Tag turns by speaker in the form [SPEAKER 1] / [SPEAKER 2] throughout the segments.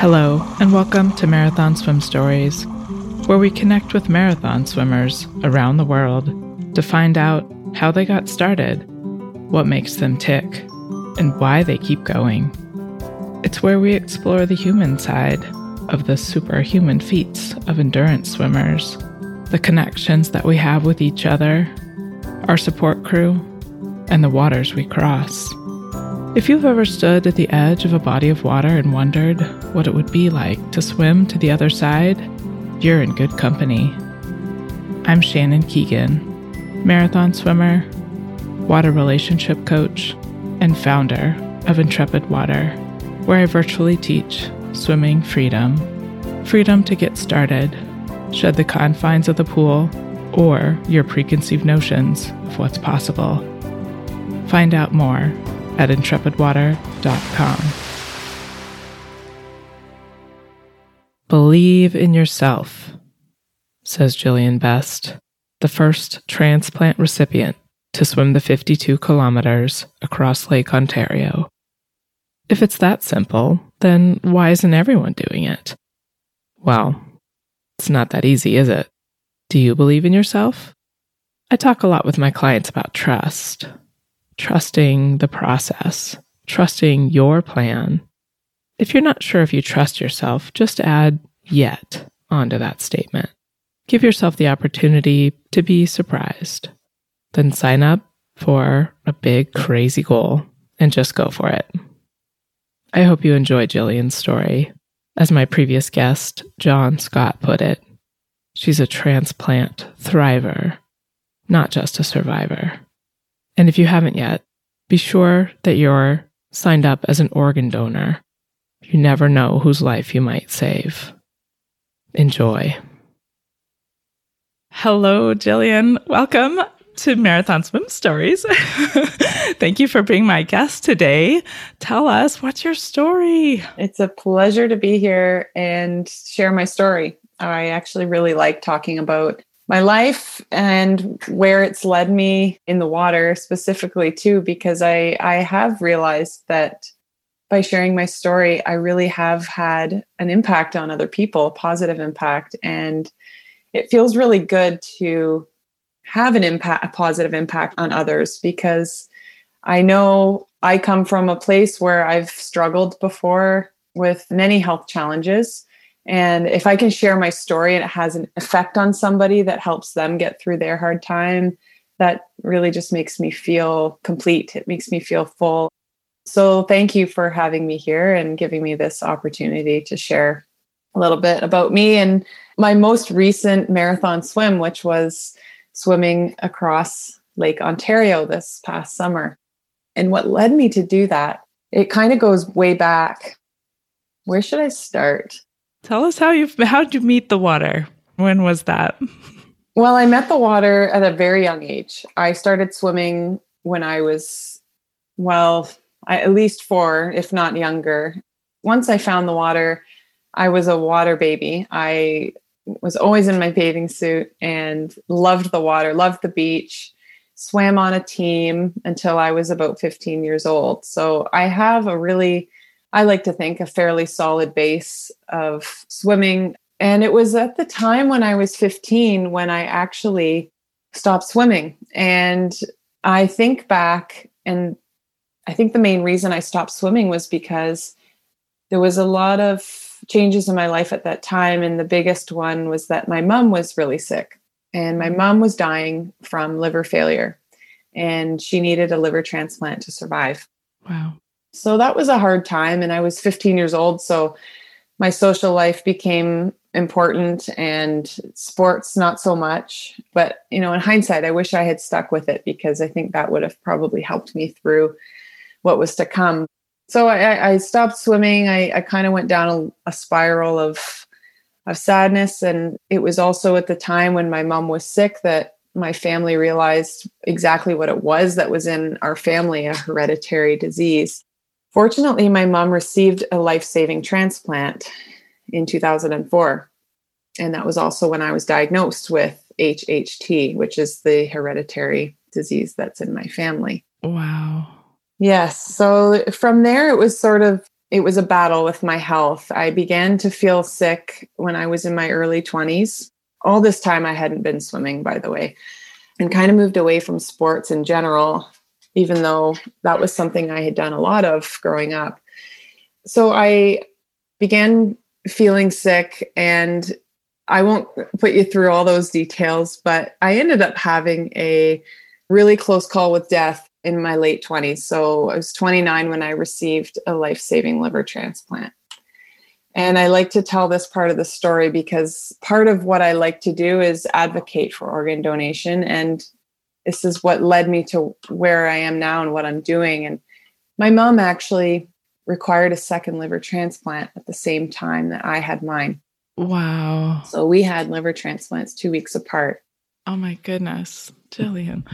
[SPEAKER 1] Hello, and welcome to Marathon Swim Stories, where we connect with marathon swimmers around the world to find out how they got started, what makes them tick, and why they keep going. It's where we explore the human side of the superhuman feats of endurance swimmers, the connections that we have with each other, our support crew, and the waters we cross. If you've ever stood at the edge of a body of water and wondered what it would be like to swim to the other side, you're in good company. I'm Shannon Keegan, marathon swimmer, water relationship coach, and founder of Intrepid Water, where I virtually teach swimming freedom freedom to get started, shed the confines of the pool, or your preconceived notions of what's possible. Find out more at intrepidwater.com. Believe in yourself, says Jillian Best, the first transplant recipient to swim the 52 kilometers across Lake Ontario. If it's that simple, then why isn't everyone doing it? Well, it's not that easy, is it? Do you believe in yourself? I talk a lot with my clients about trust, trusting the process, trusting your plan. If you're not sure if you trust yourself, just add yet onto that statement. Give yourself the opportunity to be surprised. Then sign up for a big, crazy goal and just go for it. I hope you enjoy Jillian's story. As my previous guest, John Scott, put it, she's a transplant thriver, not just a survivor. And if you haven't yet, be sure that you're signed up as an organ donor. You never know whose life you might save. Enjoy. Hello, Jillian. Welcome to Marathon Swim Stories. Thank you for being my guest today. Tell us, what's your story?
[SPEAKER 2] It's a pleasure to be here and share my story. I actually really like talking about my life and where it's led me in the water specifically too because I I have realized that by sharing my story I really have had an impact on other people, a positive impact. And it feels really good to have an impact a positive impact on others because I know I come from a place where I've struggled before with many health challenges and if I can share my story and it has an effect on somebody that helps them get through their hard time, that really just makes me feel complete. It makes me feel full. So thank you for having me here and giving me this opportunity to share a little bit about me and my most recent marathon swim, which was swimming across Lake Ontario this past summer. And what led me to do that, it kind of goes way back. Where should I start?
[SPEAKER 1] Tell us how you how'd you meet the water? When was that?
[SPEAKER 2] Well, I met the water at a very young age. I started swimming when I was well, I, at least 4, if not younger. Once I found the water, I was a water baby. I was always in my bathing suit and loved the water, loved the beach, swam on a team until I was about 15 years old. So I have a really I like to think, a fairly solid base of swimming. And it was at the time when I was 15 when I actually stopped swimming. And I think back, and I think the main reason I stopped swimming was because there was a lot of changes in my life at that time. And the biggest one was that my mom was really sick, and my mom was dying from liver failure, and she needed a liver transplant to survive.
[SPEAKER 1] Wow.
[SPEAKER 2] So that was a hard time. And I was 15 years old. So my social life became important and sports not so much. But, you know, in hindsight, I wish I had stuck with it because I think that would have probably helped me through what was to come. So I, I stopped swimming. I, I kind of went down a, a spiral of of sadness. And it was also at the time when my mom was sick that my family realized exactly what it was that was in our family a hereditary disease. Fortunately, my mom received a life saving transplant in 2004. And that was also when I was diagnosed with HHT, which is the hereditary disease that's in my family.
[SPEAKER 1] Wow.
[SPEAKER 2] Yes. So from there, it was sort of it was a battle with my health. I began to feel sick when I was in my early 20s. All this time, I hadn't been swimming, by the way, and kind of moved away from sports in general, even though that was something I had done a lot of growing up. So I began feeling sick, and I won't put you through all those details, but I ended up having a really close call with death in my late 20s. So I was 29 when I received a life saving liver transplant. And I like to tell this part of the story because part of what I like to do is advocate for organ donation. And this is what led me to where I am now and what I'm doing. And my mom actually required a second liver transplant at the same time that I had mine.
[SPEAKER 1] Wow.
[SPEAKER 2] So we had liver transplants two weeks apart.
[SPEAKER 1] Oh my goodness, Jillian.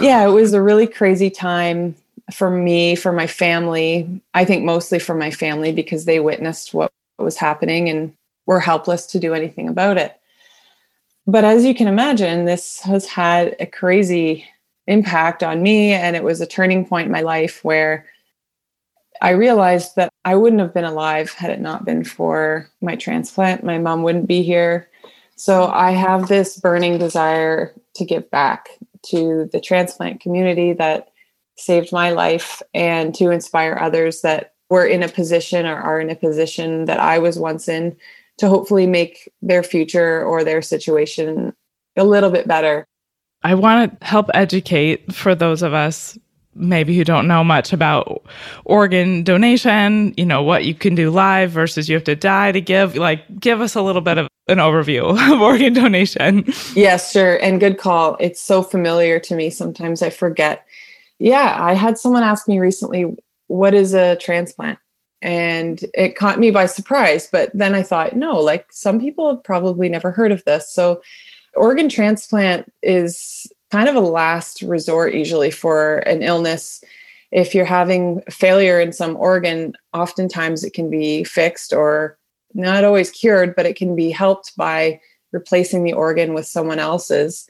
[SPEAKER 2] yeah, it was a really crazy time for me, for my family. I think mostly for my family because they witnessed what was happening and were helpless to do anything about it. But as you can imagine, this has had a crazy impact on me. And it was a turning point in my life where I realized that I wouldn't have been alive had it not been for my transplant. My mom wouldn't be here. So I have this burning desire to give back to the transplant community that saved my life and to inspire others that were in a position or are in a position that I was once in to hopefully make their future or their situation a little bit better.
[SPEAKER 1] I want to help educate for those of us maybe who don't know much about organ donation, you know, what you can do live versus you have to die to give. Like, give us a little bit of an overview of organ donation.
[SPEAKER 2] Yes, sure. And good call. It's so familiar to me. Sometimes I forget. Yeah, I had someone ask me recently, what is a transplant? And it caught me by surprise. But then I thought, no, like some people have probably never heard of this. So, organ transplant is kind of a last resort usually for an illness. If you're having failure in some organ, oftentimes it can be fixed or not always cured, but it can be helped by replacing the organ with someone else's.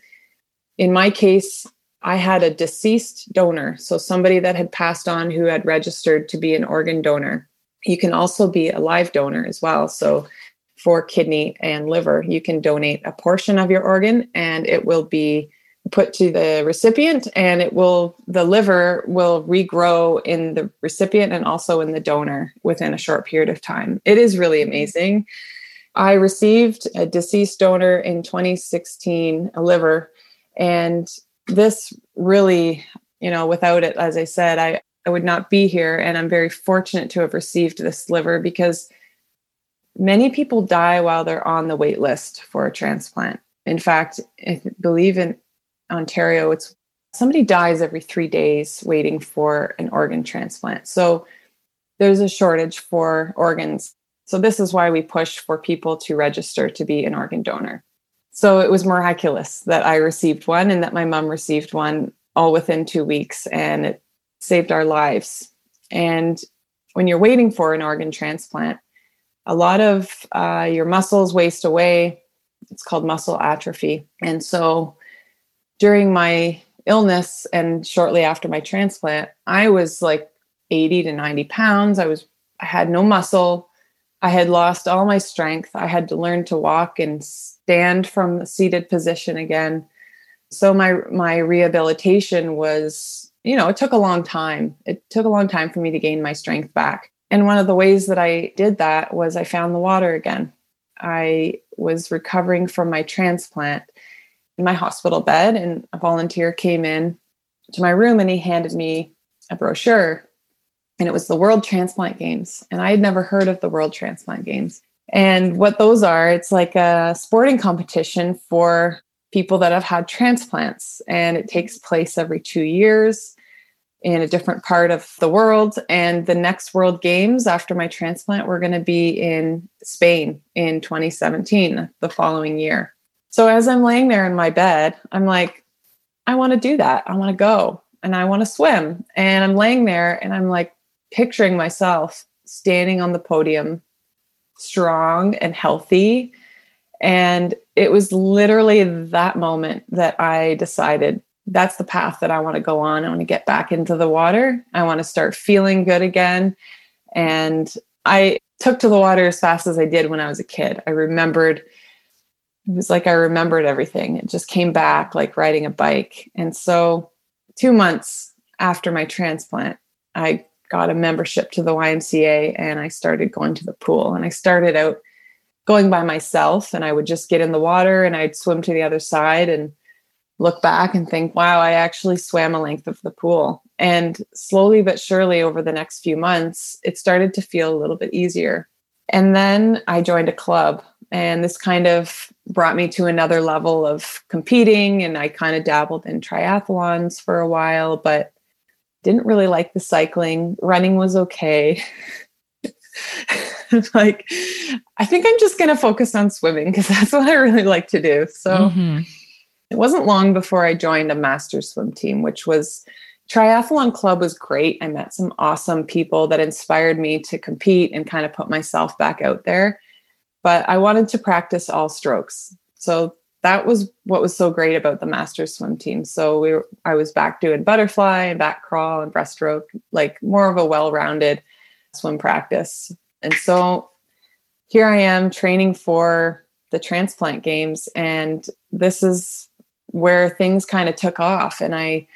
[SPEAKER 2] In my case, I had a deceased donor, so somebody that had passed on who had registered to be an organ donor. You can also be a live donor as well. So, for kidney and liver, you can donate a portion of your organ and it will be put to the recipient and it will the liver will regrow in the recipient and also in the donor within a short period of time. It is really mm-hmm. amazing. I received a deceased donor in 2016 a liver and this really you know without it as i said i i would not be here and i'm very fortunate to have received this liver because many people die while they're on the wait list for a transplant in fact i believe in Ontario, it's somebody dies every three days waiting for an organ transplant. So there's a shortage for organs. So this is why we push for people to register to be an organ donor. So it was miraculous that I received one and that my mom received one all within two weeks, and it saved our lives. And when you're waiting for an organ transplant, a lot of uh, your muscles waste away. It's called muscle atrophy. And so during my illness and shortly after my transplant, I was like 80 to 90 pounds. I was, I had no muscle. I had lost all my strength. I had to learn to walk and stand from the seated position again. So my my rehabilitation was, you know, it took a long time. It took a long time for me to gain my strength back. And one of the ways that I did that was I found the water again. I was recovering from my transplant in my hospital bed, and a volunteer came in to my room and he handed me a brochure. And it was the World Transplant Games. And I had never heard of the World Transplant Games. And what those are, it's like a sporting competition for people that have had transplants. And it takes place every two years in a different part of the world. And the next World Games after my transplant were going to be in Spain in 2017, the following year. So as I'm laying there in my bed, I'm like, I want to do that. I want to go and I want to swim. And I'm laying there and I'm like picturing myself standing on the podium, strong and healthy. And it was literally that moment that I decided that's the path that I want to go on. I want to get back into the water. I want to start feeling good again. And I took to the water as fast as I did when I was a kid. I remembered, it was like I remembered everything. It just came back like riding a bike. And so, two months after my transplant, I got a membership to the YMCA and I started going to the pool. And I started out going by myself and I would just get in the water and I'd swim to the other side and look back and think, wow, I actually swam a length of the pool. And slowly but surely over the next few months, it started to feel a little bit easier. And then I joined a club, and this kind of brought me to another level of competing. And I kind of dabbled in triathlons for a while, but didn't really like the cycling. Running was okay. like, I think I'm just going to focus on swimming because that's what I really like to do. So, mm-hmm it wasn't long before I joined a master swim team, which was triathlon club was great. I met some awesome people that inspired me to compete and kind of put myself back out there. But I wanted to practice all strokes. So that was what was so great about the master swim team. So we were, I was back doing butterfly and back crawl and breaststroke, like more of a well-rounded swim practice. And so here I am training for the transplant games and this is where things kind of took off. And i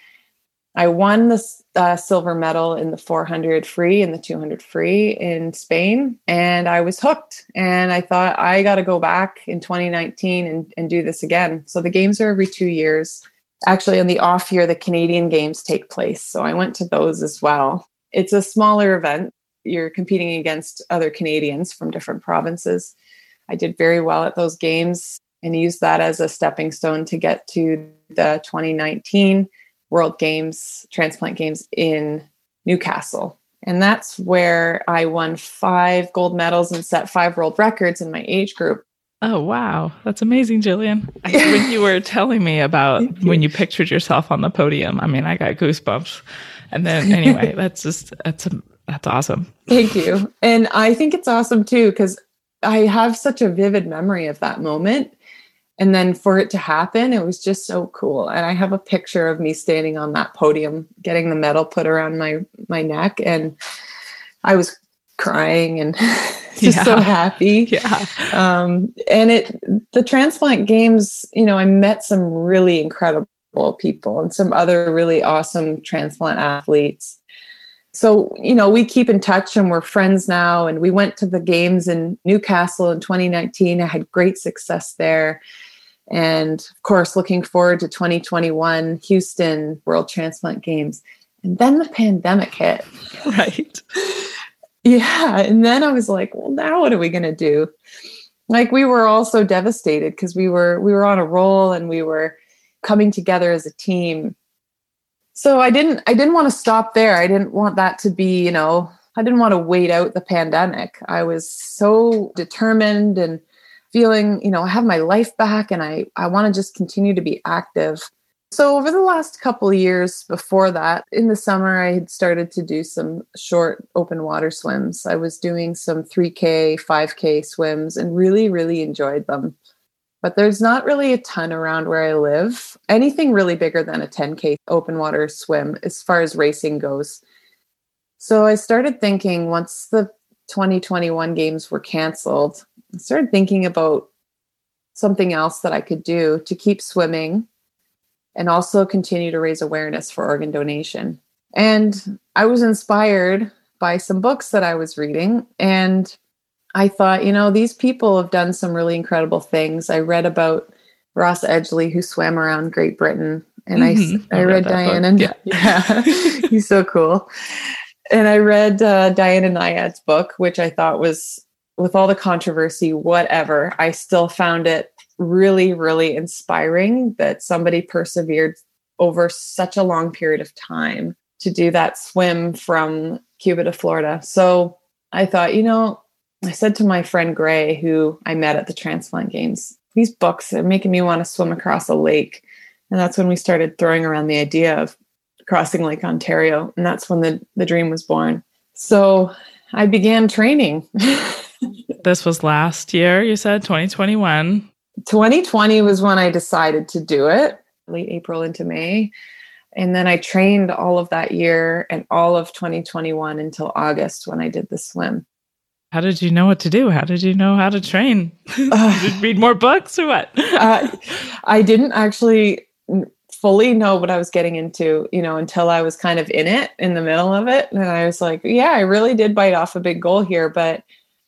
[SPEAKER 2] i won the uh, silver medal in the 400 free and the 200 free in spain and i was hooked. And i thought i got to go back in 2019 and, and do this again. So the games are every two years. Actually in the off year the canadian games take place. So i went to those as well. It's a smaller event you're competing against other canadians from different provinces i did very well at those games and used that as a stepping stone to get to the 2019 World Games, Transplant Games in Newcastle. And that's where I won five gold medals and set five world records in my age group.
[SPEAKER 1] Oh, wow. That's amazing, Jillian. when you were telling me about when you pictured yourself on the podium, I mean, I got goosebumps. And then, anyway, that's just, that's, a, that's awesome.
[SPEAKER 2] Thank you. And I think it's awesome too, because I have such a vivid memory of that moment and then for it to happen it was just so cool and i have a picture of me standing on that podium getting the medal put around my my neck and i was crying and just yeah. so happy
[SPEAKER 1] yeah
[SPEAKER 2] um, and it the transplant games you know i met some really incredible people and some other really awesome transplant athletes so you know we keep in touch and we're friends now and we went to the games in newcastle in 2019 i had great success there and of course, looking forward to 2021 Houston World Transplant Games. And then the pandemic hit.
[SPEAKER 1] Right.
[SPEAKER 2] yeah. And then I was like, well, now what are we going to do? Like we were all so devastated because we were we were on a roll and we were coming together as a team. So I didn't I didn't want to stop there. I didn't want that to be, you know, I didn't want to wait out the pandemic. I was so determined and feeling, you know, I have my life back and I, I want to just continue to be active. So over the last couple of years before that, in the summer, I had started to do some short open water swims. I was doing some 3K, 5K swims and really, really enjoyed them. But there's not really a ton around where I live. Anything really bigger than a 10K open water swim as far as racing goes. So I started thinking once the 2021 games were canceled, I started thinking about something else that I could do to keep swimming and also continue to raise awareness for organ donation. And I was inspired by some books that I was reading. And I thought, you know, these people have done some really incredible things. I read about Ross Edgley, who swam around Great Britain. And mm-hmm. I, I, I, read, read Diane and yeah, yeah he's so cool. And I read uh, Diana Nyad's book, which I thought was with all the controversy, whatever, I still found it really, really inspiring that somebody persevered over such a long period of time to do that swim from Cuba to Florida. So I thought, you know, I said to my friend Gray, who I met at the transplant games, these books are making me want to swim across a lake. And that's when we started throwing around the idea of crossing Lake Ontario. And that's when the, the dream was born. So I began training.
[SPEAKER 1] this was last year, you said 2021.
[SPEAKER 2] 2020 was when I decided to do it. late April into May. And then I trained all of that year and all of 2021 until August when I did the swim.
[SPEAKER 1] How did you know what to do? How did you know how to train? Uh, did you read more books or what? uh,
[SPEAKER 2] I didn't actually fully know what I was getting into, you know, until I was kind of in it, in the middle of it. And I was like, yeah, I really did bite off a big goal here. But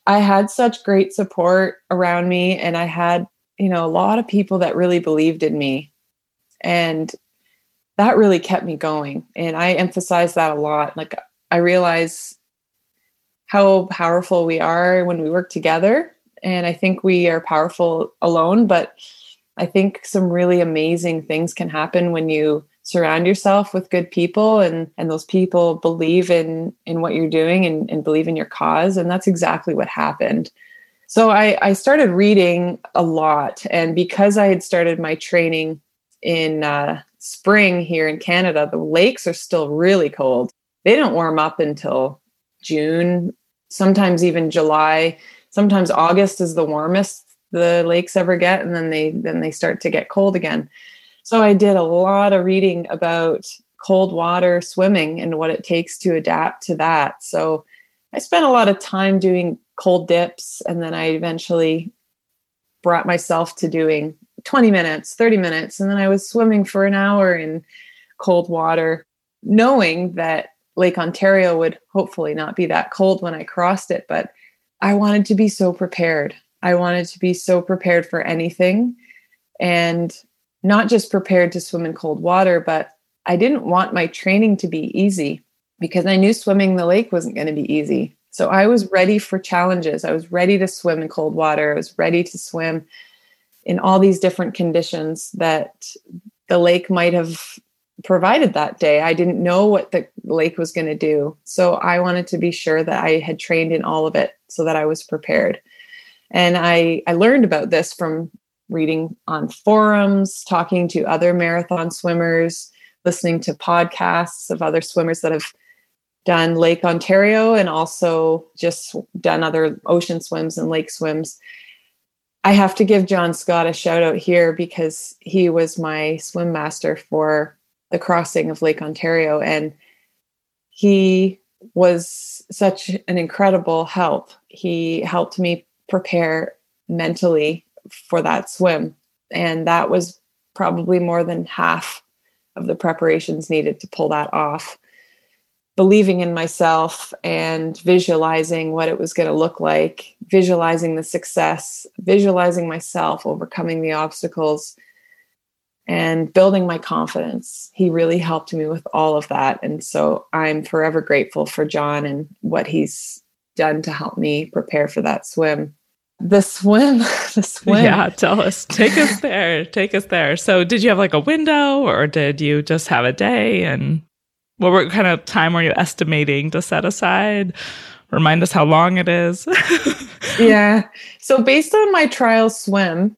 [SPEAKER 2] I had such great support around me, and I had, you know, a lot of people that really believed in me. And that really kept me going. And I emphasize that a lot. Like, I realize how powerful we are when we work together. And I think we are powerful alone, but I think some really amazing things can happen when you surround yourself with good people and and those people believe in in what you're doing and, and believe in your cause. And that's exactly what happened. So I, I started reading a lot. And because I had started my training in uh, spring here in Canada, the lakes are still really cold. They don't warm up until June, sometimes even July. Sometimes August is the warmest the lakes ever get, and then they then they start to get cold again. So I did a lot of reading about cold water swimming and what it takes to adapt to that. So I spent a lot of time doing cold dips, and then I eventually brought myself to doing 20 minutes, 30 minutes, and then I was swimming for an hour in cold water, knowing that Lake Ontario would hopefully not be that cold when I crossed it, but I wanted to be so prepared. I wanted to be so prepared for anything and not just prepared to swim in cold water, but I didn't want my training to be easy because I knew swimming the lake wasn't going to be easy. So I was ready for challenges. I was ready to swim in cold water. I was ready to swim in all these different conditions that the lake might have provided that day. I didn't know what the lake was going to do. So I wanted to be sure that I had trained in all of it so that I was prepared. And I, I learned about this from reading on forums, talking to other marathon swimmers, listening to podcasts of other swimmers that have done Lake Ontario and also just done other ocean swims and lake swims. I have to give John Scott a shout out here because he was my swim master for the crossing of Lake Ontario and he was such an incredible help. He helped me prepare mentally for that swim and that was probably more than half of the preparations needed to pull that off believing in myself and visualizing what it was going to look like, visualizing the success, visualizing myself overcoming the obstacles, and building my confidence. He really helped me with all of that. And so I'm forever grateful for John and what he's done to help me prepare for that swim. The swim, the swim.
[SPEAKER 1] Yeah, tell us. Take us there. Take us there. So, did you have like a window or did you just have a day and what what kind of time were you estimating to set aside? Remind us how long it is.
[SPEAKER 2] yeah. So based on my trial swim,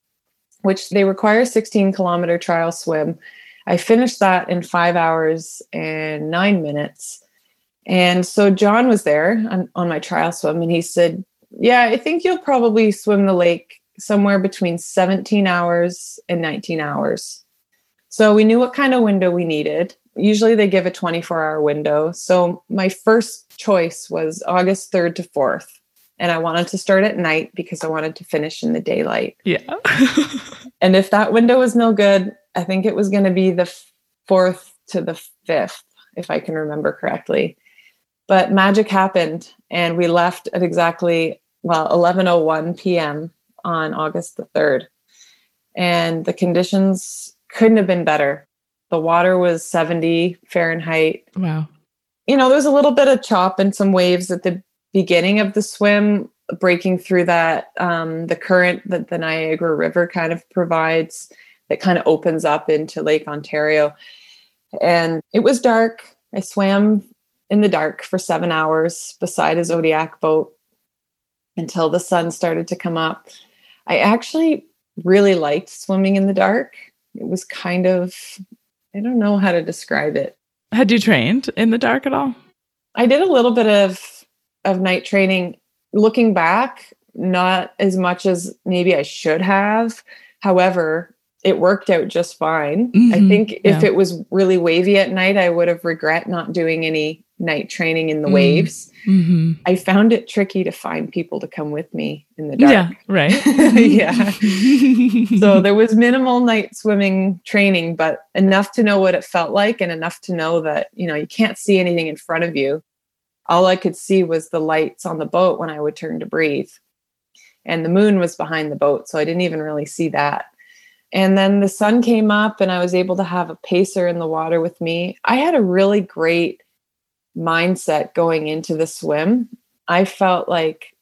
[SPEAKER 2] which they require a 16 kilometer trial swim, I finished that in five hours and nine minutes. And so John was there on, on my trial swim and he said, Yeah, I think you'll probably swim the lake somewhere between 17 hours and 19 hours. So we knew what kind of window we needed usually they give a 24 hour window. So my first choice was August 3rd to 4th. And I wanted to start at night because I wanted to finish in the daylight.
[SPEAKER 1] Yeah.
[SPEAKER 2] and if that window was no good, I think it was going to be the 4th to the 5th, if I can remember correctly. But magic happened and we left at exactly, well, 11.01 p.m. on August the 3rd. And the conditions couldn't have been better. The water was 70 Fahrenheit.
[SPEAKER 1] Wow.
[SPEAKER 2] You know, there's a little bit of chop and some waves at the beginning of the swim, breaking through that, um, the current that the Niagara River kind of provides that kind of opens up into Lake Ontario. And it was dark. I swam in the dark for seven hours beside a Zodiac boat until the sun started to come up. I actually really liked swimming in the dark. It was kind of I don't know how to describe it.
[SPEAKER 1] Had you trained in the dark at all?
[SPEAKER 2] I did a little bit of of night training. Looking back, not as much as maybe I should have. However, it worked out just fine. Mm-hmm. I think if yeah. it was really wavy at night, I would have regret not doing any night training in the mm-hmm. waves. Mm-hmm. I found it tricky to find people to come with me in the dark.
[SPEAKER 1] Yeah, right.
[SPEAKER 2] yeah. so there was minimal night swimming training, but enough to know what it felt like and enough to know that, you know, you can't see anything in front of you. All I could see was the lights on the boat when I would turn to breathe. And the moon was behind the boat, so I didn't even really see that. And then the sun came up and I was able to have a pacer in the water with me. I had a really great mindset going into the swim. I felt like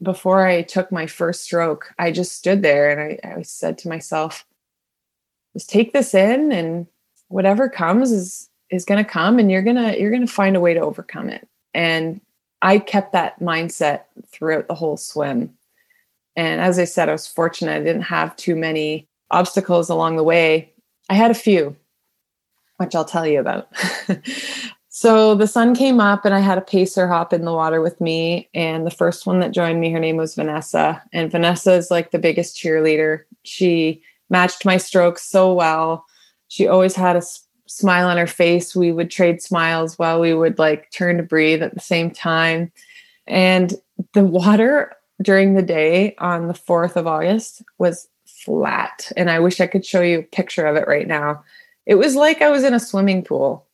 [SPEAKER 2] before I took my first stroke, I just stood there and I, I said to myself, just take this in and whatever comes is is going to come and you're going to you're going to find a way to overcome it. And I kept that mindset throughout the whole swim. And as I said, I was fortunate I didn't have too many obstacles along the way. I had a few, which I'll tell you about. so the sun came up, and I had a pacer hop in the water with me. And the first one that joined me, her name was Vanessa. And Vanessa is like the biggest cheerleader. She matched my strokes so well. She always had a smile on her face. We would trade smiles while we would like turn to breathe at the same time. And the water during the day on the 4th of August was flat. And I wish I could show you a picture of it right now. It was like I was in a swimming pool.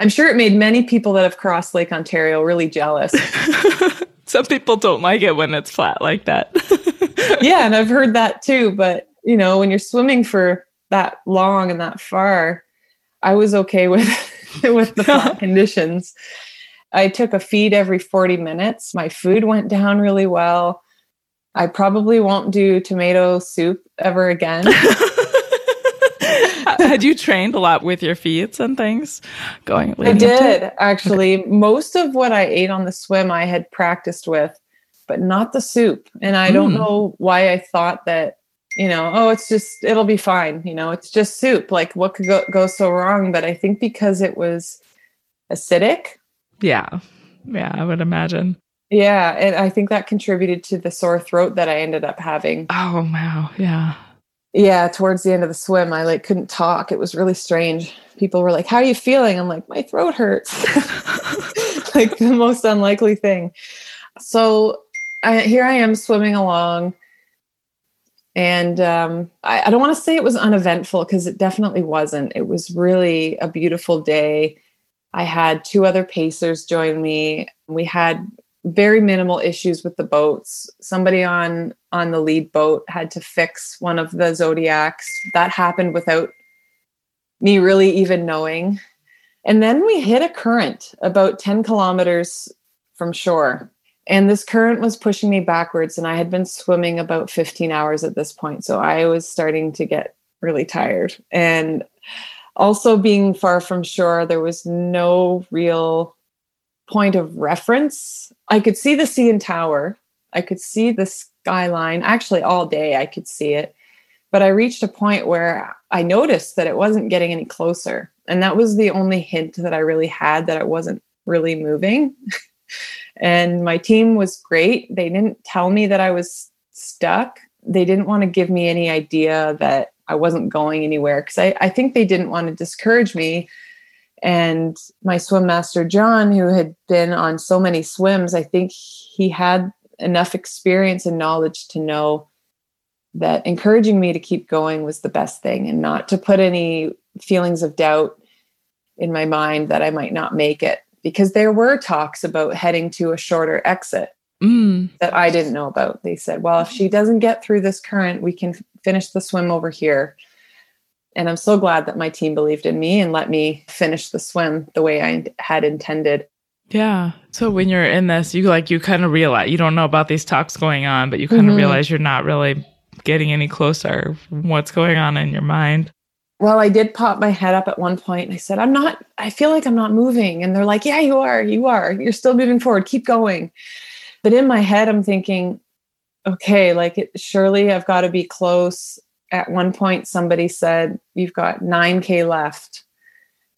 [SPEAKER 2] I'm sure it made many people that have crossed Lake Ontario really jealous.
[SPEAKER 1] Some people don't like it when it's flat like that.
[SPEAKER 2] yeah, and I've heard that too. But, you know, when you're swimming for that long and that far, I was okay with with the flat conditions. I took a feed every 40 minutes. My food went down really well. I probably won't do tomato soup ever again.
[SPEAKER 1] Had you trained a lot with your feet and things going?
[SPEAKER 2] I did actually. Okay. Most of what I ate on the swim, I had practiced with, but not the soup. And I mm. don't hmm. know why I thought that, you know, oh, it's just, it'll be fine. You know, it's just soup. Like what could go, go so wrong? But I think because it was acidic.
[SPEAKER 1] Yeah. Yeah, I would imagine.
[SPEAKER 2] Yeah, and I think that contributed to the sore throat that I ended up having.
[SPEAKER 1] Oh wow, yeah.
[SPEAKER 2] Yeah, towards the end of the swim, I like couldn't talk. It was really strange. People were like, "How are you feeling?" I'm like, "My throat hurts." like the most unlikely thing. So I, here I am swimming along, and um, I, I don't want to say it was uneventful because it definitely wasn't. It was really a beautiful day. I had two other pacers join me. We had very minimal issues with the boats. Somebody on on the lead boat had to fix one of the zodiacs. That happened without me really even knowing. And then we hit a current about 10 kilometers from shore. And this current was pushing me backwards. And I had been swimming about 15 hours at this point. So I was starting to get really tired. And also, being far from shore, there was no real point of reference. I could see the CN Tower. I could see the skyline. Actually, all day I could see it. But I reached a point where I noticed that it wasn't getting any closer. And that was the only hint that I really had that it wasn't really moving. and my team was great. They didn't tell me that I was stuck. They didn't want to give me any idea that I wasn't going anywhere because I, I think they didn't want to discourage me and my swim master, John, who had been on so many swims, I think he had enough experience and knowledge to know that encouraging me to keep going was the best thing and not to put any feelings of doubt in my mind that I might not make it. Because there were talks about heading to a shorter exit mm. that I didn't know about. They said, well, if she doesn't get through this current, we can finish the swim over here. And I'm so glad that my team believed in me and let me finish the swim the way I had intended.
[SPEAKER 1] Yeah. So when you're in this, you like, you kind of realize you don't know about these talks going on, but you kind of mm-hmm. realize you're not really getting any closer. What's going on in your mind?
[SPEAKER 2] Well, I did pop my head up at one point and I said, I'm not, I feel like I'm not moving. And they're like, Yeah, you are. You are. You're still moving forward. Keep going. But in my head, I'm thinking, okay, like it, surely I've got to be close at one point somebody said you've got 9k left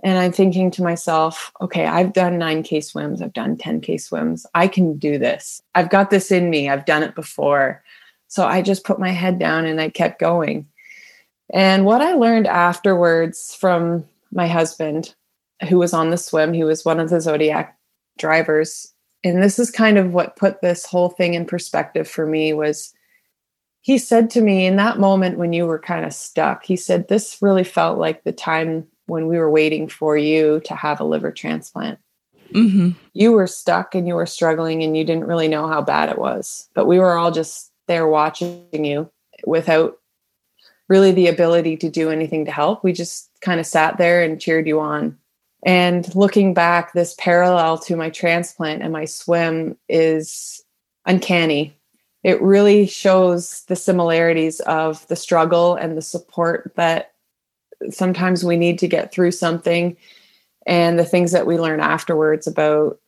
[SPEAKER 2] and i'm thinking to myself okay i've done 9k swims i've done 10k swims i can do this i've got this in me i've done it before so i just put my head down and i kept going And what I learned afterwards from my husband, who was on the swim, he was one of the Zodiac drivers. And this is kind of what put this whole thing in perspective for me was he said to me in that moment when you were kind of stuck, he said, This really felt like the time when we were waiting for you to have a liver transplant. Mm-hmm. You were stuck and you were struggling and you didn't really know how bad it was. But we were all just there watching you without really the ability to do anything to help. We just kind of sat there and cheered you on. And looking back, this parallel to my transplant and my swim is uncanny. It really shows the similarities of the struggle and the support that sometimes we need to get through something and the things that we learn afterwards about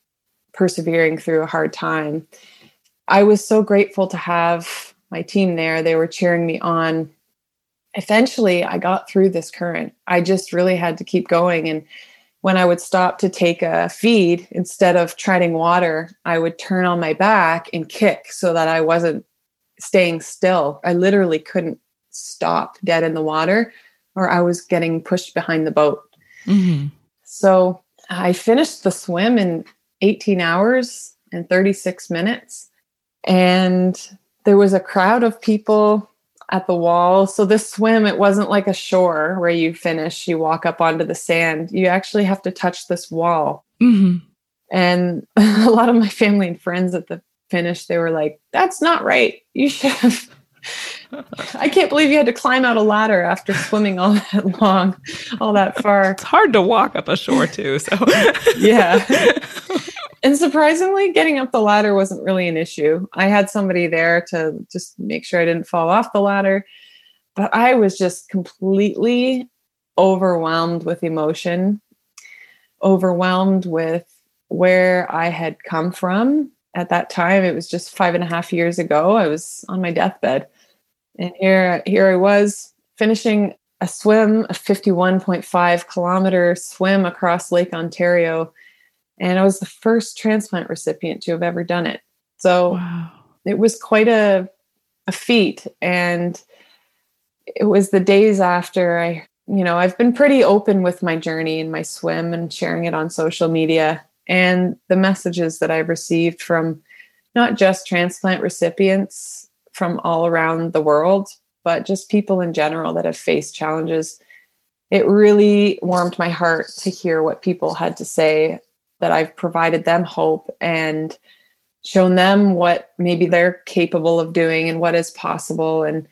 [SPEAKER 2] persevering through a hard time. I was so grateful to have my team there. They were cheering me on. Eventually, I got through this current. I just really had to keep going. And when I would stop to take a feed, instead of treading water, I would turn on my back and kick so that I wasn't staying still. I literally couldn't stop dead in the water or I was getting pushed behind the boat. Mm-hmm. So I finished the swim in 18 hours and 36 minutes. And there was a crowd of people at the wall. So this swim, it wasn't like a shore where you finish, you walk up onto the sand. You actually have to touch this wall. Mm-hmm. And a lot of my family and friends at the finish, they were like, that's not right. You should have I can't believe you had to climb out a ladder after swimming all that long, all that far.
[SPEAKER 1] It's hard to walk up a shore too. So
[SPEAKER 2] yeah. And surprisingly, getting up the ladder wasn't really an issue. I had somebody there to just make sure I didn't fall off the ladder. But I was just completely overwhelmed with emotion, overwhelmed with where I had come from. At that time, it was just five and a half years ago. I was on my deathbed. And here, here I was finishing a swim, a 51.5 kilometer swim across Lake Ontario. And I was the first transplant recipient to have ever done it. So wow. it was quite a, a feat. And it was the days after I, you know, I've been pretty open with my journey and my swim and sharing it on social media. And the messages that I've received from not just transplant recipients from all around the world, but just people in general that have faced challenges. It really warmed my heart to hear what people had to say that I've provided them hope and shown them what maybe they're capable of doing and what is possible. And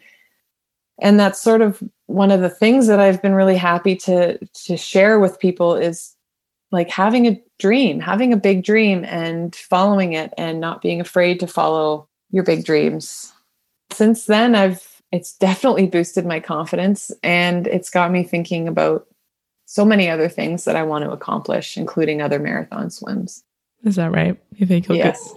[SPEAKER 2] and that's sort of one of the things that I've been really happy to to share with people is like having a dream, having a big dream and following it and not being afraid to follow your big dreams. Since then I've it's definitely boosted my confidence and it's got me thinking about so many other things that I want to accomplish, including other marathon swims.
[SPEAKER 1] Is that right? You think you'll
[SPEAKER 2] yes.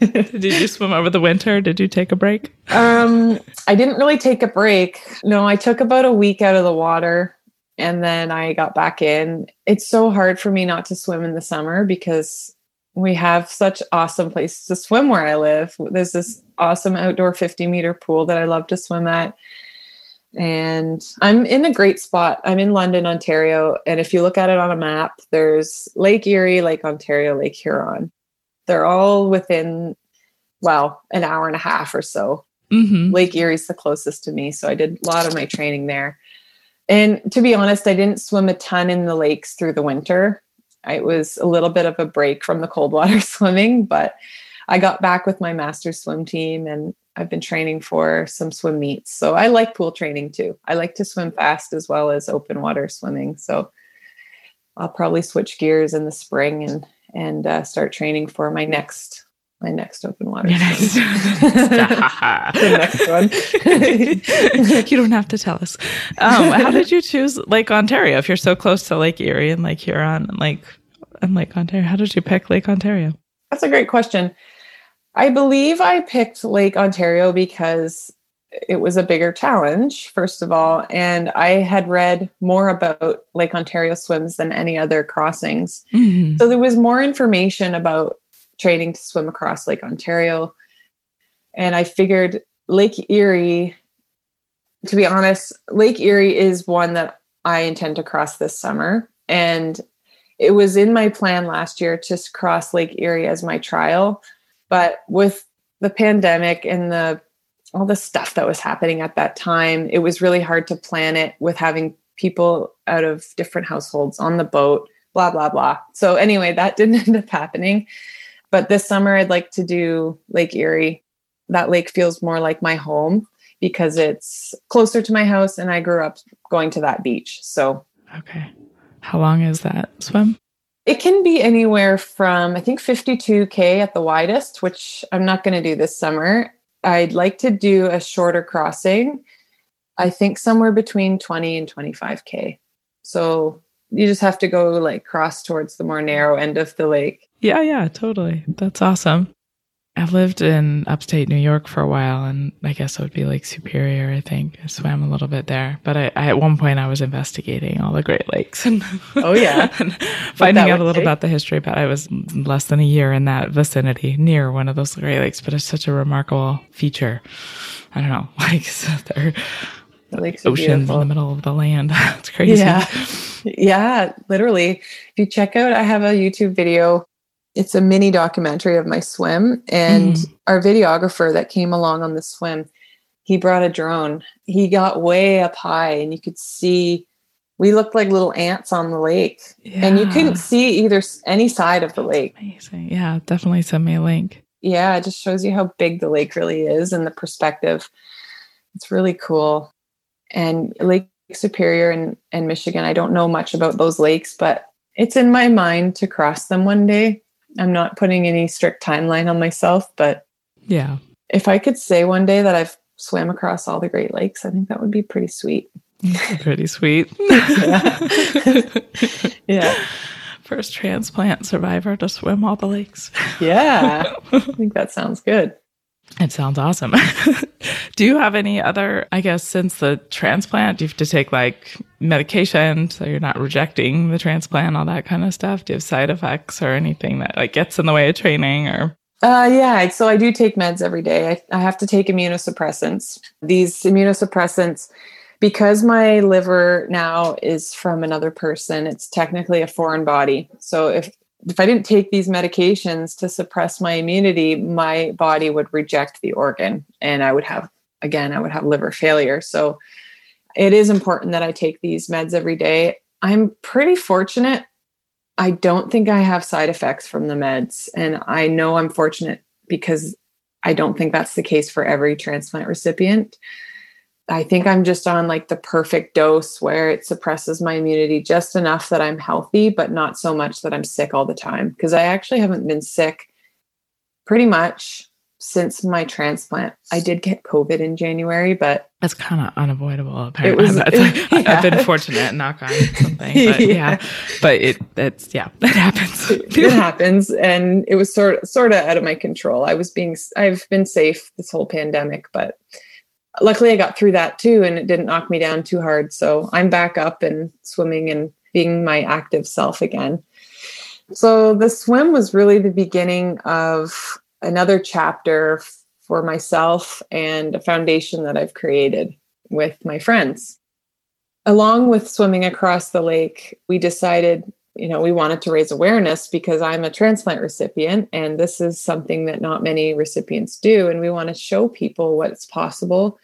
[SPEAKER 1] Get... Did you swim over the winter? Did you take a break?
[SPEAKER 2] Um, I didn't really take a break. No, I took about a week out of the water and then I got back in. It's so hard for me not to swim in the summer because we have such awesome places to swim where I live. There's this awesome outdoor 50 meter pool that I love to swim at. And I'm in a great spot. I'm in London, Ontario. And if you look at it on a map, there's Lake Erie, Lake Ontario, Lake Huron. They're all within, well, an hour and a half or so. Mm-hmm. Lake Erie's the closest to me. So I did a lot of my training there. And to be honest, I didn't swim a ton in the lakes through the winter it was a little bit of a break from the cold water swimming, but I got back with my master swim team and I've been training for some swim meets. So I like pool training too. I like to swim fast as well as open water swimming. So I'll probably switch gears in the spring and and uh, start training for my next my next open water. Next.
[SPEAKER 1] the next one. you don't have to tell us. Um, how did you choose Lake Ontario if you're so close to Lake Erie and Lake Huron and Lake and Lake Ontario? How did you pick Lake Ontario?
[SPEAKER 2] That's a great question. I believe I picked Lake Ontario because it was a bigger challenge, first of all, and I had read more about Lake Ontario swims than any other crossings. Mm-hmm. So there was more information about training to swim across Lake Ontario. And I figured Lake Erie, to be honest, Lake Erie is one that I intend to cross this summer. And it was in my plan last year to cross Lake Erie as my trial. But with the pandemic and the all the stuff that was happening at that time, it was really hard to plan it with having people out of different households on the boat, blah, blah, blah. So, anyway, that didn't end up happening. But this summer, I'd like to do Lake Erie. That lake feels more like my home because it's closer to my house and I grew up going to that beach. So,
[SPEAKER 1] okay. How long is that swim?
[SPEAKER 2] It can be anywhere from, I think, 52K at the widest, which I'm not going to do this summer. I'd like to do a shorter crossing. I think somewhere between 20 and 25K. So you just have to go like cross towards the more narrow end of the lake.
[SPEAKER 1] Yeah, yeah, totally. That's awesome. I've lived in upstate New York for a while, and I guess it would be like Superior. I think I swam a little bit there, but I, I at one point I was investigating all the Great Lakes and
[SPEAKER 2] oh yeah,
[SPEAKER 1] and finding out a little take? about the history. But I was less than a year in that vicinity near one of those Great Lakes. But it's such a remarkable feature. I don't know, like they're the lakes ocean in the middle of the land. it's crazy.
[SPEAKER 2] Yeah, yeah, literally. If you check out, I have a YouTube video it's a mini documentary of my swim and mm. our videographer that came along on the swim he brought a drone. He got way up high and you could see we looked like little ants on the lake yeah. and you couldn't see either any side of the lake.
[SPEAKER 1] Amazing. Yeah definitely send me a link.
[SPEAKER 2] Yeah it just shows you how big the lake really is and the perspective. It's really cool. And lake superior and, and michigan i don't know much about those lakes but it's in my mind to cross them one day I'm not putting any strict timeline on myself, but
[SPEAKER 1] yeah.
[SPEAKER 2] If I could say one day that I've swam across all the Great Lakes, I think that would be pretty sweet.
[SPEAKER 1] pretty sweet.
[SPEAKER 2] yeah. yeah.
[SPEAKER 1] First transplant survivor to swim all the lakes.
[SPEAKER 2] yeah. I think that sounds good.
[SPEAKER 1] It sounds awesome. do you have any other, I guess, since the transplant, do you have to take like medication so you're not rejecting the transplant, all that kind of stuff? Do you have side effects or anything that like gets in the way of training or?
[SPEAKER 2] Uh, yeah, so I do take meds every day. I, I have to take immunosuppressants. These immunosuppressants, because my liver now is from another person, it's technically a foreign body. So if if I didn't take these medications to suppress my immunity, my body would reject the organ and I would have, again, I would have liver failure. So it is important that I take these meds every day. I'm pretty fortunate. I don't think I have side effects from the meds. And I know I'm fortunate because I don't think that's the case for every transplant recipient. I think I'm just on like the perfect dose where it suppresses my immunity just enough that I'm healthy, but not so much that I'm sick all the time. Because I actually haven't been sick pretty much since my transplant. I did get COVID in January, but
[SPEAKER 1] that's kind of unavoidable. Apparently, was, it, yeah. I've been fortunate, knock on something. But yeah. yeah. but it it's yeah, it happens.
[SPEAKER 2] it happens, and it was sort of sort of out of my control. I was being I've been safe this whole pandemic, but luckily I got through that too and it didn't knock me down too hard. So I'm back up and swimming and being my active self again. So the swim was really the beginning of another chapter for myself and a foundation that I've created with my friends. Along with swimming across the lake, we decided you know, we wanted to raise awareness because I'm a transplant recipient and this is something that not many recipients do. And we want to show people what's possible.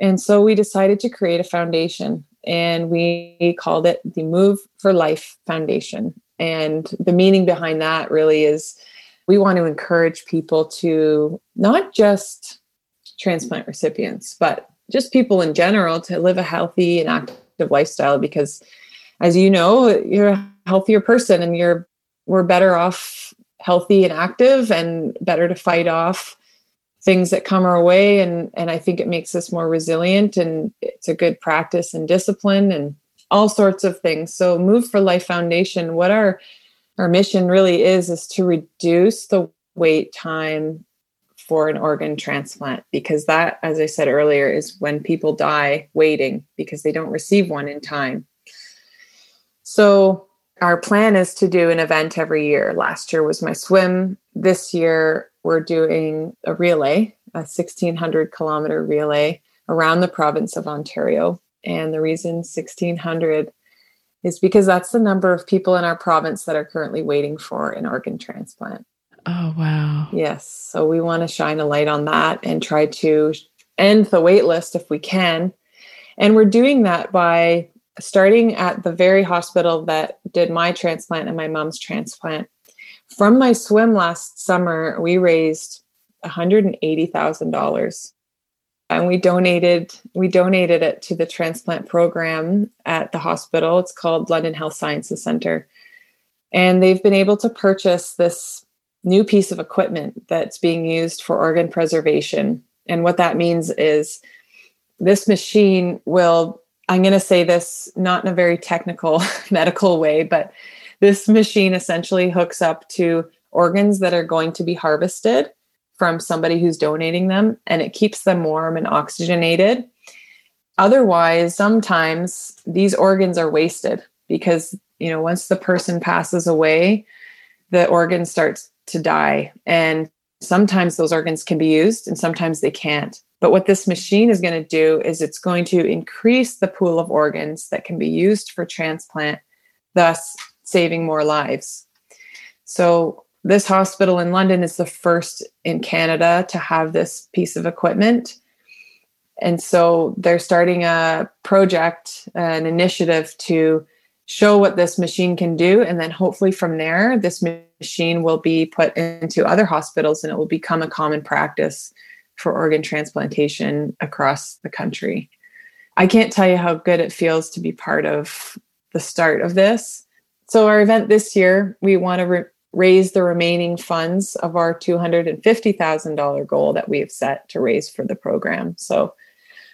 [SPEAKER 2] And so we decided to create a foundation and we called it the Move for Life Foundation. And the meaning behind that really is we want to encourage people to not just transplant recipients, but just people in general to live a healthy and active lifestyle because as you know, you're a healthier person and you're we're better off healthy and active and better to fight off things that come our way and and I think it makes us more resilient and it's a good practice and discipline and all sorts of things. So Move for Life Foundation, what our our mission really is is to reduce the wait time for an organ transplant because that as I said earlier is when people die waiting because they don't receive one in time. So our plan is to do an event every year. Last year was my swim. This year we're doing a relay, a 1600 kilometer relay around the province of Ontario. And the reason 1600 is because that's the number of people in our province that are currently waiting for an organ transplant.
[SPEAKER 1] Oh, wow.
[SPEAKER 2] Yes. So we want to shine a light on that and try to end the wait list if we can. And we're doing that by starting at the very hospital that did my transplant and my mom's transplant. From my swim last summer, we raised $180,000 and we donated we donated it to the transplant program at the hospital. It's called london health sciences center. And they've been able to purchase this new piece of equipment that's being used for organ preservation. And what that means is this machine will i'm going to say this not in a very technical medical way but this machine essentially hooks up to organs that are going to be harvested from somebody who's donating them and it keeps them warm and oxygenated. Otherwise, sometimes these organs are wasted because, you know, once the person passes away, the organ starts to die. And sometimes those organs can be used and sometimes they can't. But what this machine is going to do is it's going to increase the pool of organs that can be used for transplant, thus saving more lives. So this hospital in London is the first in Canada to have this piece of equipment. And so they're starting a project, an initiative to show what this machine can do. And then hopefully from there, this machine will be put into other hospitals and it will become a common practice for organ transplantation across the country. I can't tell you how good it feels to be part of the start of this. So, our event this year, we want to re- raise the remaining funds of our $250,000 goal that we have set to raise for the program. So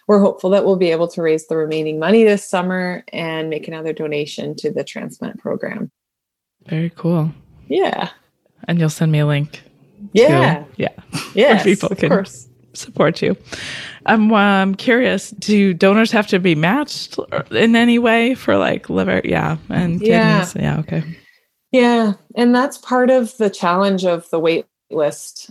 [SPEAKER 2] we're hopeful that we'll be able to raise the remaining money this summer and make another donation to the transplant program.
[SPEAKER 1] Very cool.
[SPEAKER 2] Yeah.
[SPEAKER 1] And you'll send me a link.
[SPEAKER 2] Yeah.
[SPEAKER 1] To, yeah.
[SPEAKER 2] Yes,
[SPEAKER 1] people can course. Support you. I'm um, curious, do donors have to be matched in any way for like liver? Yeah. And kidneys? Yeah. yeah okay.
[SPEAKER 2] Yeah. And that's part of the challenge of the wait list.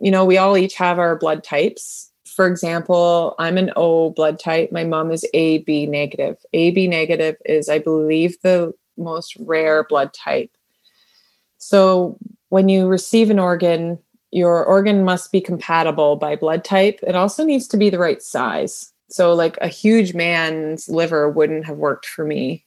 [SPEAKER 2] You know, we all each have our blood types. For example, I'm an O blood type. My mom is AB negative. AB negative is, I believe, the most rare blood type. So when you receive an organ, your organ must be compatible by blood type. It also needs to be the right size. So, like a huge man's liver wouldn't have worked for me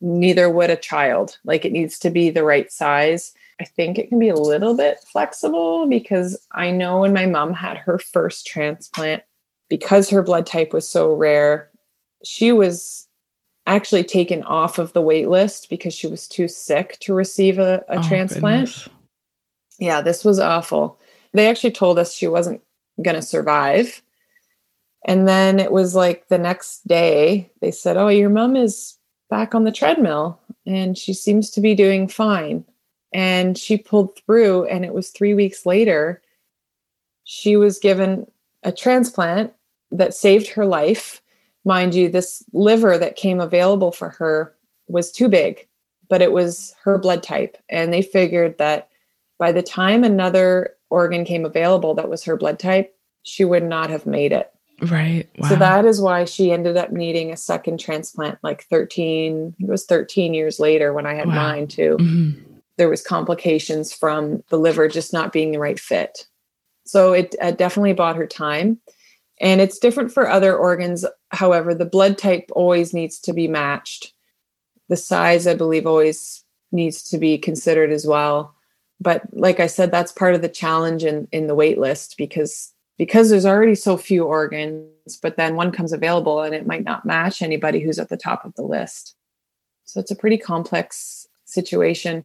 [SPEAKER 2] neither would a child. Like it needs to be the right size. I think it can be a little bit flexible because I know when my mom had her first transplant, because her blood type was so rare, she was actually taken off of the wait list because she was too sick to receive a, a oh, transplant. Goodness. Yeah, this was awful. They actually told us she wasn't going to survive. And then it was like the next day, they said, Oh, your mom is back on the treadmill and she seems to be doing fine. And she pulled through, and it was three weeks later, she was given a transplant that saved her life. Mind you, this liver that came available for her was too big, but it was her blood type. And they figured that by the time another organ came available that was her blood type, she would not have made it.
[SPEAKER 1] Right.
[SPEAKER 2] Wow. So that is why she ended up needing a second transplant like 13, it was 13 years later when I had wow. mine too. Mm-hmm. There was complications from the liver just not being the right fit. So it uh, definitely bought her time. And it's different for other organs. However, the blood type always needs to be matched. The size, I believe, always needs to be considered as well. But like I said, that's part of the challenge in, in the wait list because because there's already so few organs, but then one comes available and it might not match anybody who's at the top of the list. So it's a pretty complex situation.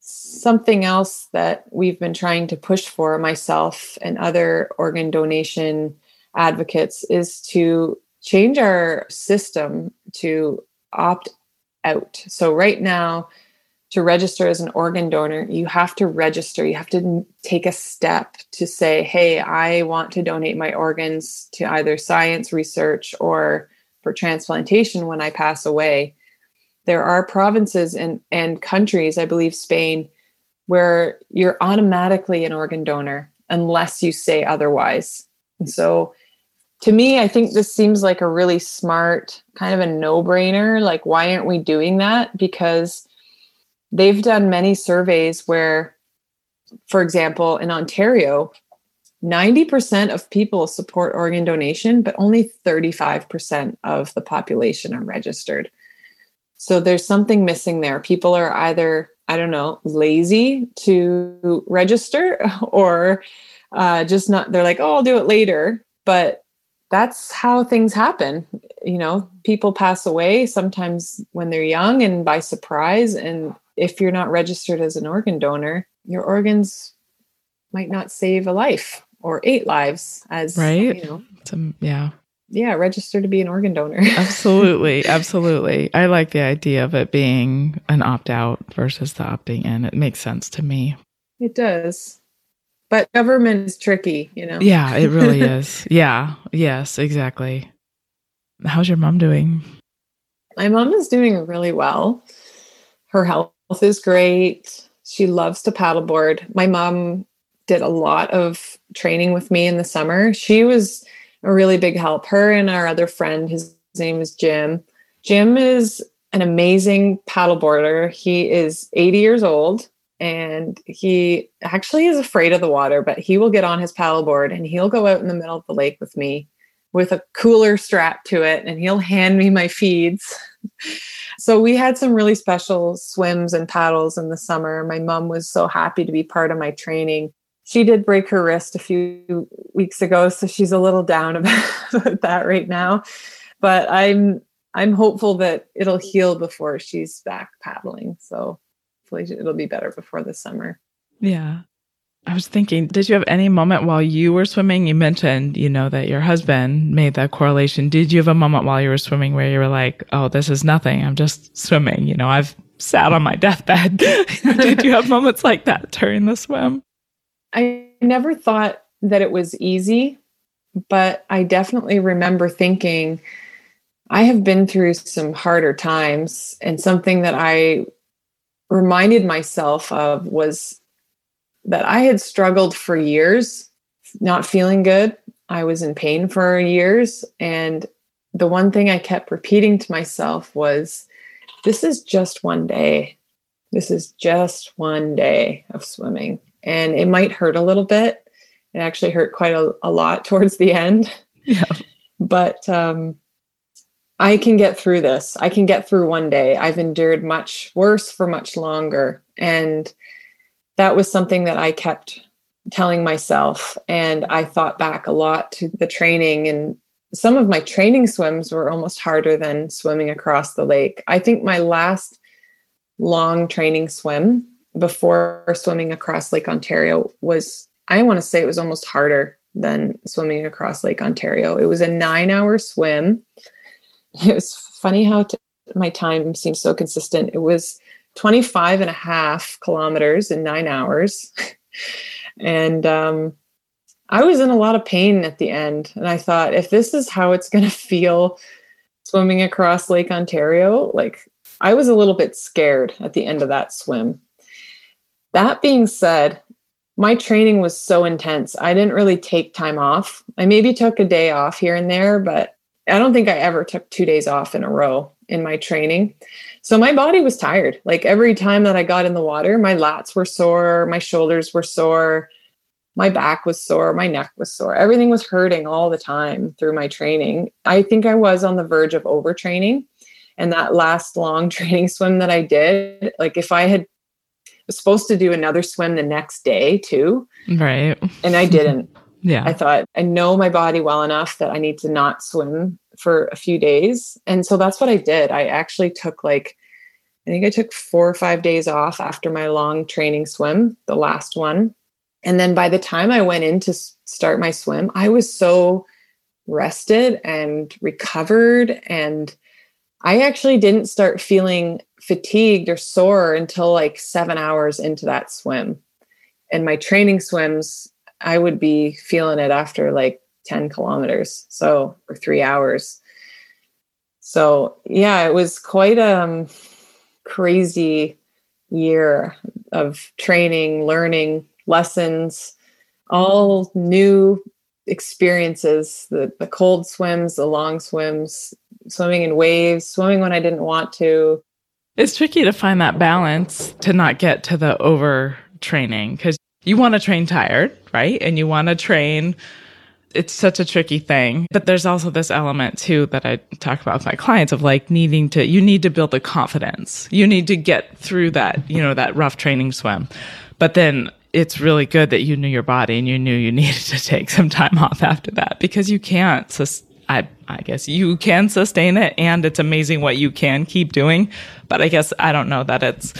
[SPEAKER 2] Something else that we've been trying to push for myself and other organ donation advocates is to change our system to opt out. So right now, to register as an organ donor, you have to register. You have to take a step to say, hey, I want to donate my organs to either science research or for transplantation when I pass away. There are provinces and, and countries, I believe Spain, where you're automatically an organ donor unless you say otherwise. And so to me, I think this seems like a really smart, kind of a no brainer. Like, why aren't we doing that? Because they've done many surveys where, for example, in Ontario, 90% of people support organ donation, but only 35% of the population are registered. So there's something missing there. People are either, I don't know, lazy to register or uh, just not, they're like, oh, I'll do it later. But that's how things happen. You know, people pass away sometimes when they're young and by surprise. And if you're not registered as an organ donor, your organs might not save a life or eight lives as
[SPEAKER 1] right?
[SPEAKER 2] you know.
[SPEAKER 1] Some, yeah.
[SPEAKER 2] Yeah register to be an organ donor.
[SPEAKER 1] Absolutely absolutely. I like the idea of it being an opt-out versus the opting in. It makes sense to me.
[SPEAKER 2] It does. But government is tricky you know.
[SPEAKER 1] Yeah it really is. Yeah yes exactly. How's your mom doing?
[SPEAKER 2] My mom is doing really well. Her health is great she loves to paddleboard my mom did a lot of training with me in the summer. She was a really big help. Her and our other friend, his name is Jim. Jim is an amazing paddleboarder. He is 80 years old and he actually is afraid of the water, but he will get on his paddleboard and he'll go out in the middle of the lake with me with a cooler strapped to it and he'll hand me my feeds. so we had some really special swims and paddles in the summer. My mom was so happy to be part of my training she did break her wrist a few weeks ago, so she's a little down about that right now. But I'm I'm hopeful that it'll heal before she's back paddling. So hopefully it'll be better before the summer.
[SPEAKER 1] Yeah. I was thinking, did you have any moment while you were swimming? You mentioned, you know, that your husband made that correlation. Did you have a moment while you were swimming where you were like, oh, this is nothing. I'm just swimming. You know, I've sat on my deathbed. did you have moments like that during the swim?
[SPEAKER 2] I never thought that it was easy, but I definitely remember thinking, I have been through some harder times. And something that I reminded myself of was that I had struggled for years, not feeling good. I was in pain for years. And the one thing I kept repeating to myself was, this is just one day. This is just one day of swimming and it might hurt a little bit. It actually hurt quite a, a lot towards the end.
[SPEAKER 1] Yeah.
[SPEAKER 2] But um, I can get through this. I can get through one day. I've endured much worse for much longer. And that was something that I kept telling myself. And I thought back a lot to the training, and some of my training swims were almost harder than swimming across the lake. I think my last long training swim before swimming across Lake Ontario was, I want to say it was almost harder than swimming across Lake Ontario. It was a nine hour swim. It was funny how t- my time seems so consistent. It was 25 and a half kilometers in nine hours. and um, I was in a lot of pain at the end. And I thought, if this is how it's going to feel swimming across Lake Ontario, like I was a little bit scared at the end of that swim. That being said, my training was so intense. I didn't really take time off. I maybe took a day off here and there, but I don't think I ever took two days off in a row in my training. So my body was tired. Like every time that I got in the water, my lats were sore, my shoulders were sore, my back was sore, my neck was sore. Everything was hurting all the time through my training. I think I was on the verge of overtraining. And that last long training swim that I did, like if I had was supposed to do another swim the next day too.
[SPEAKER 1] Right.
[SPEAKER 2] And I didn't.
[SPEAKER 1] Yeah.
[SPEAKER 2] I thought I know my body well enough that I need to not swim for a few days. And so that's what I did. I actually took like I think I took 4 or 5 days off after my long training swim, the last one. And then by the time I went in to start my swim, I was so rested and recovered and I actually didn't start feeling fatigued or sore until like seven hours into that swim. And my training swims, I would be feeling it after like 10 kilometers. So, or three hours. So, yeah, it was quite a um, crazy year of training, learning, lessons, all new experiences the, the cold swims, the long swims, swimming in waves, swimming when I didn't want to.
[SPEAKER 1] It's tricky to find that balance to not get to the overtraining because you want to train tired, right? And you want to train. It's such a tricky thing. But there's also this element too that I talk about with my clients of like needing to, you need to build a confidence. You need to get through that, you know, that rough training swim. But then it's really good that you knew your body and you knew you needed to take some time off after that because you can't sus- I, I guess you can sustain it and it's amazing what you can keep doing but i guess i don't know that it's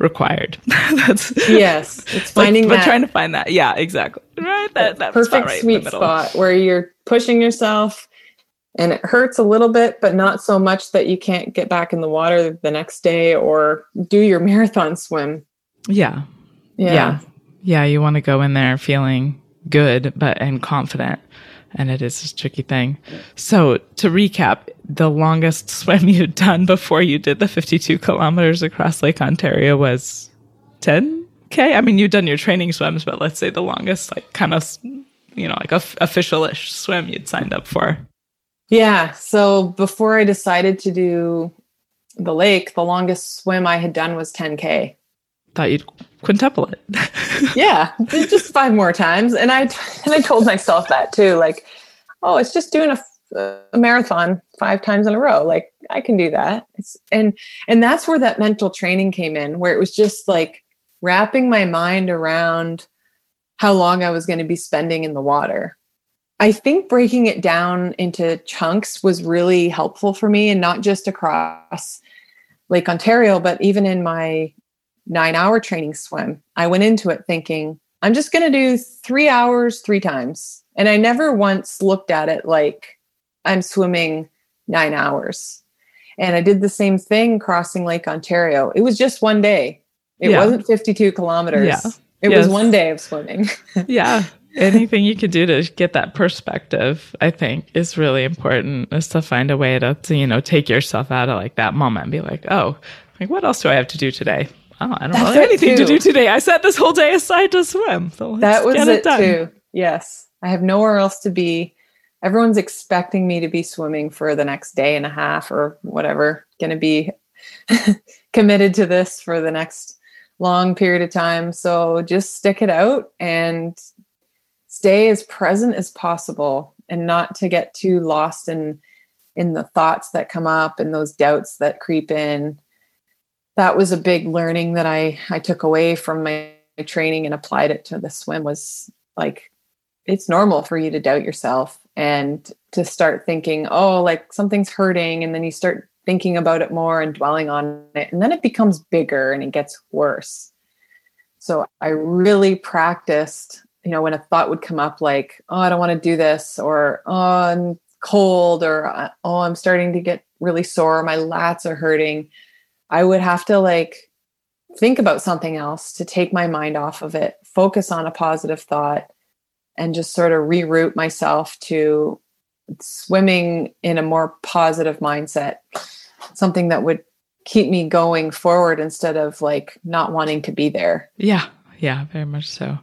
[SPEAKER 1] required.
[SPEAKER 2] That's yes it's finding
[SPEAKER 1] but,
[SPEAKER 2] that
[SPEAKER 1] trying to find that. Yeah exactly. Right? That, that
[SPEAKER 2] perfect
[SPEAKER 1] right
[SPEAKER 2] sweet spot where you're pushing yourself and it hurts a little bit but not so much that you can't get back in the water the next day or do your marathon swim.
[SPEAKER 1] Yeah. Yeah, yeah. Yeah, you want to go in there feeling good but and confident. And it is a tricky thing. So to recap, the longest swim you'd done before you did the 52 kilometers across Lake Ontario was 10k. I mean, you've done your training swims, but let's say the longest, like kind of, you know, like a official-ish swim you'd signed up for.
[SPEAKER 2] Yeah. So before I decided to do the lake, the longest swim I had done was 10k.
[SPEAKER 1] Thought you'd quintuple it.
[SPEAKER 2] yeah, just five more times. And I and I told myself that too. Like, oh, it's just doing a, a marathon five times in a row. Like I can do that. It's, and and that's where that mental training came in, where it was just like wrapping my mind around how long I was going to be spending in the water. I think breaking it down into chunks was really helpful for me, and not just across Lake Ontario, but even in my nine hour training swim. I went into it thinking, I'm just going to do three hours three times. And I never once looked at it like I'm swimming nine hours. And I did the same thing crossing Lake Ontario. It was just one day. It yeah. wasn't 52 kilometers. Yeah. It yes. was one day of swimming.
[SPEAKER 1] yeah. Anything you could do to get that perspective, I think, is really important. Is to find a way to, to, you know, take yourself out of like that moment and be like, oh, like what else do I have to do today? Oh, I don't That's have anything too. to do today. I set this whole day aside to swim. So
[SPEAKER 2] that was it, it too. Yes. I have nowhere else to be. Everyone's expecting me to be swimming for the next day and a half or whatever, going to be committed to this for the next long period of time. So just stick it out and stay as present as possible and not to get too lost in in the thoughts that come up and those doubts that creep in that was a big learning that I I took away from my training and applied it to the swim was like it's normal for you to doubt yourself and to start thinking oh like something's hurting and then you start thinking about it more and dwelling on it and then it becomes bigger and it gets worse. So i really practiced you know when a thought would come up like oh i don't want to do this or oh i'm cold or oh i'm starting to get really sore. My lats are hurting I would have to like think about something else to take my mind off of it, focus on a positive thought, and just sort of reroute myself to swimming in a more positive mindset, something that would keep me going forward instead of like not wanting to be there.
[SPEAKER 1] Yeah. Yeah, very much so.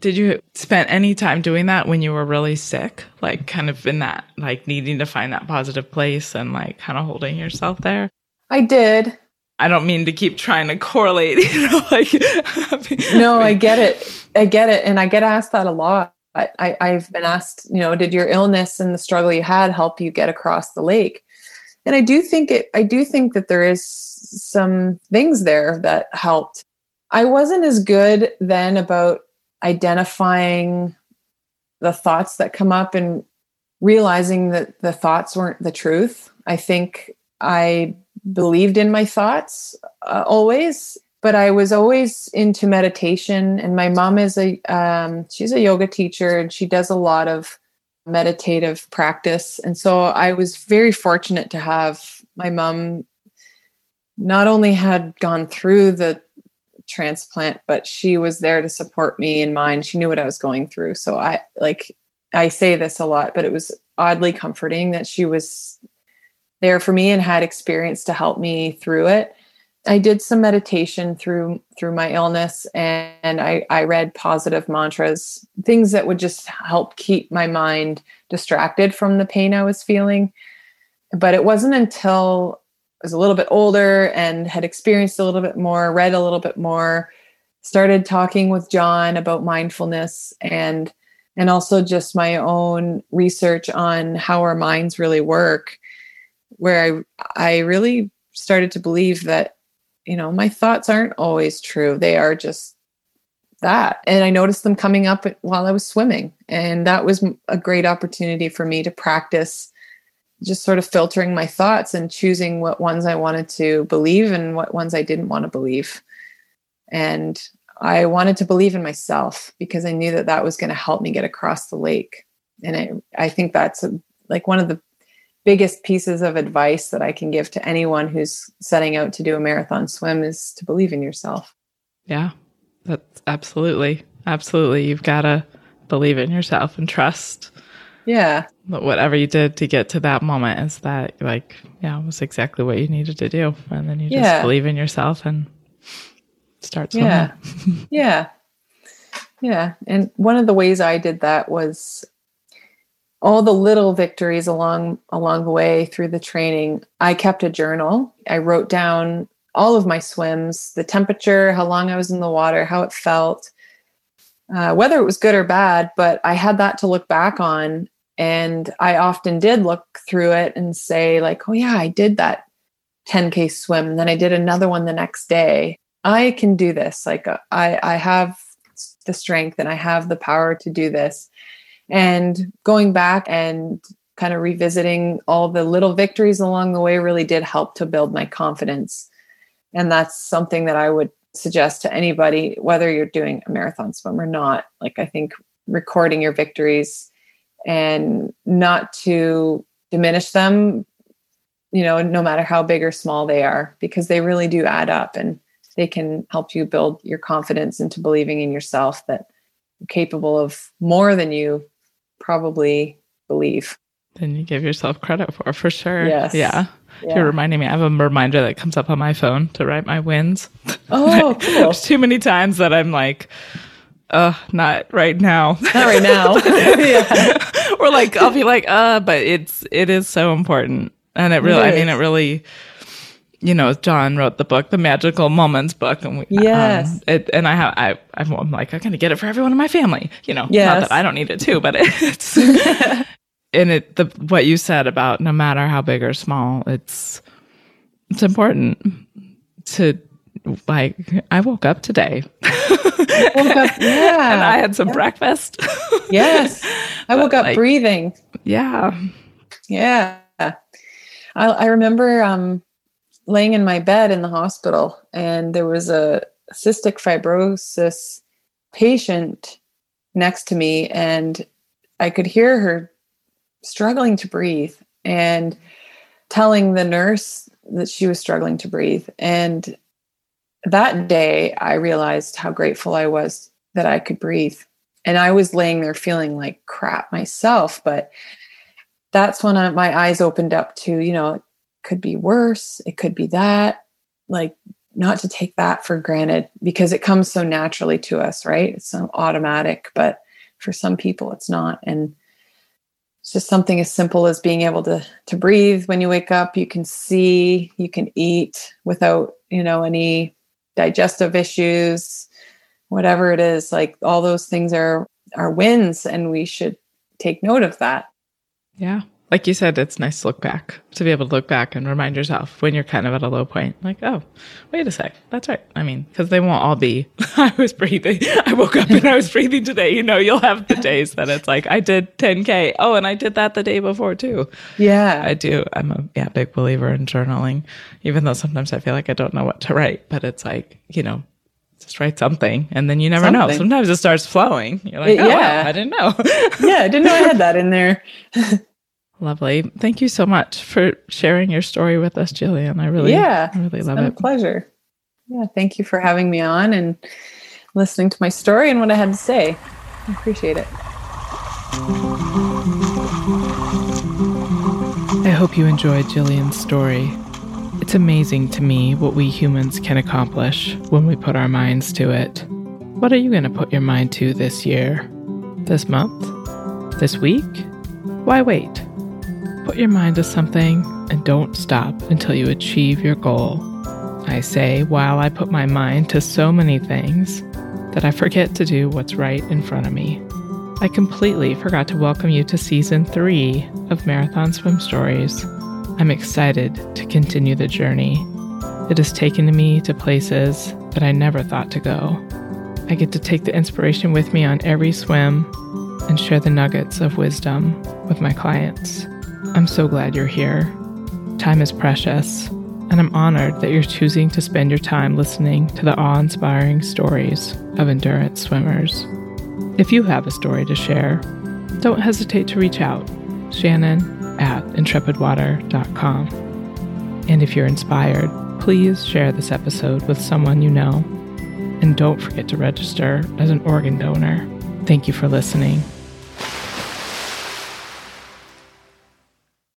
[SPEAKER 1] Did you spend any time doing that when you were really sick? Like kind of in that like needing to find that positive place and like kind of holding yourself there?
[SPEAKER 2] I did.
[SPEAKER 1] I don't mean to keep trying to correlate, you know, like
[SPEAKER 2] No, I get it. I get it. And I get asked that a lot. I, I've been asked, you know, did your illness and the struggle you had help you get across the lake? And I do think it I do think that there is some things there that helped. I wasn't as good then about identifying the thoughts that come up and realizing that the thoughts weren't the truth. I think I believed in my thoughts uh, always but i was always into meditation. And my mom is a um, she's a yoga teacher and she does a lot of meditative practice. And so i was very fortunate to have my mom not only had gone through the transplant but she was there to support me in mine. She knew what i was going through. So i like i say this a lot but it was oddly comforting that she was there for me and had experience to help me through it. I did some meditation through through my illness and, and I, I read positive mantras, things that would just help keep my mind distracted from the pain I was feeling. But it wasn't until I was a little bit older and had experienced a little bit more, read a little bit more, started talking with John about mindfulness and and also just my own research on how our minds really work where I I really started to believe that you know, my thoughts aren't always true. They are just that. And I noticed them coming up while I was swimming. And that was a great opportunity for me to practice just sort of filtering my thoughts and choosing what ones I wanted to believe and what ones I didn't want to believe. And I wanted to believe in myself because I knew that that was going to help me get across the lake. And I, I think that's a, like one of the biggest pieces of advice that I can give to anyone who's setting out to do a marathon swim is to believe in yourself.
[SPEAKER 1] Yeah, that's absolutely, absolutely. You've got to believe in yourself and trust.
[SPEAKER 2] Yeah.
[SPEAKER 1] Whatever you did to get to that moment is that, like, yeah, it was exactly what you needed to do. And then you just believe in yourself and start swimming.
[SPEAKER 2] Yeah. yeah. Yeah. And one of the ways I did that was all the little victories along along the way through the training i kept a journal. I wrote down all of my swims the temperature how long i was in the water how it felt uh, whether it was good or bad but i had that to look back on. And i often did look through it and say like oh yeah i did that 10k swim and then i did another one the next day. I can do this. Like uh, i i have the strength and i have the power to do this and going back and kind of revisiting all the little victories along the way really did help to build my confidence. And that's something that I would suggest to anybody, whether you're doing a marathon swim or not. Like, I think recording your victories and not to diminish them, you know, no matter how big or small they are, because they really do add up and they can help you build your confidence into believing in yourself that you're capable of more than you probably believe.
[SPEAKER 1] Then you give yourself credit for, for sure.
[SPEAKER 2] Yes.
[SPEAKER 1] Yeah. yeah. You're reminding me. I have a reminder that comes up on my phone to write my wins.
[SPEAKER 2] Oh, cool.
[SPEAKER 1] There's too many times that I'm like, uh, not right now.
[SPEAKER 2] Not right now.
[SPEAKER 1] yeah. or like, I'll be like, uh, but it's, it is so important. And it really, it I mean, it really, you know, John wrote the book, the Magical Moments book, and we,
[SPEAKER 2] yes,
[SPEAKER 1] um, it, and I have, I, I'm like, I'm gonna get it for everyone in my family, you know,
[SPEAKER 2] yes.
[SPEAKER 1] not that I don't need it too, but it's, and it, the what you said about no matter how big or small, it's, it's important to like. I woke up today.
[SPEAKER 2] woke up, yeah,
[SPEAKER 1] and I had some yeah. breakfast.
[SPEAKER 2] yes, I woke up like, breathing.
[SPEAKER 1] Yeah,
[SPEAKER 2] yeah. I, I remember um, laying in my bed in the hospital and there was a cystic fibrosis patient next to me and I could hear her struggling to breathe and telling the nurse that she was struggling to breathe. And that day I realized how grateful I was that I could breathe. And I was laying there feeling like crap myself but that's when I, my eyes opened up to you know could be worse. It could be that. Like, not to take that for granted because it comes so naturally to us, right? It's so automatic, but for some people it's not. And it's just something as simple as being able to to breathe when you wake up. You can see, you can eat without, you know, any digestive issues, whatever it is. Like all those things are are wins and we should take note of that.
[SPEAKER 1] Yeah like you said, it's nice to look back, to be able to look back and remind yourself when you're kind of at a low point, like, oh, wait a sec, that's right. I mean, because they won't all be, I was breathing, I woke up and I was breathing today. You know, you'll have the days that it's like, I did 10K. Oh, and I did that the day before too.
[SPEAKER 2] Yeah.
[SPEAKER 1] I do. I'm a yeah, big believer in journaling, even though sometimes I feel like I don't know what to write, but it's like, you know, just write something and then you never something. know. Sometimes it starts flowing. You're like, oh, yeah. Wow, I didn't know.
[SPEAKER 2] yeah, I didn't know I had that in there.
[SPEAKER 1] Lovely. Thank you so much for sharing your story with us, Jillian. I really,
[SPEAKER 2] yeah,
[SPEAKER 1] I really love
[SPEAKER 2] it.
[SPEAKER 1] A
[SPEAKER 2] pleasure. Yeah, thank you for having me on and listening to my story and what I had to say. I appreciate it.
[SPEAKER 1] I hope you enjoyed Jillian's story. It's amazing to me what we humans can accomplish when we put our minds to it. What are you going to put your mind to this year? This month? This week? Why wait? Put your mind to something and don't stop until you achieve your goal. I say while I put my mind to so many things that I forget to do what's right in front of me. I completely forgot to welcome you to season three of Marathon Swim Stories. I'm excited to continue the journey. It has taken me to places that I never thought to go. I get to take the inspiration with me on every swim and share the nuggets of wisdom with my clients. I'm so glad you're here. Time is precious, and I'm honored that you're choosing to spend your time listening to the awe inspiring stories of endurance swimmers. If you have a story to share, don't hesitate to reach out. Shannon at intrepidwater.com. And if you're inspired, please share this episode with someone you know. And don't forget to register as an organ donor. Thank you for listening.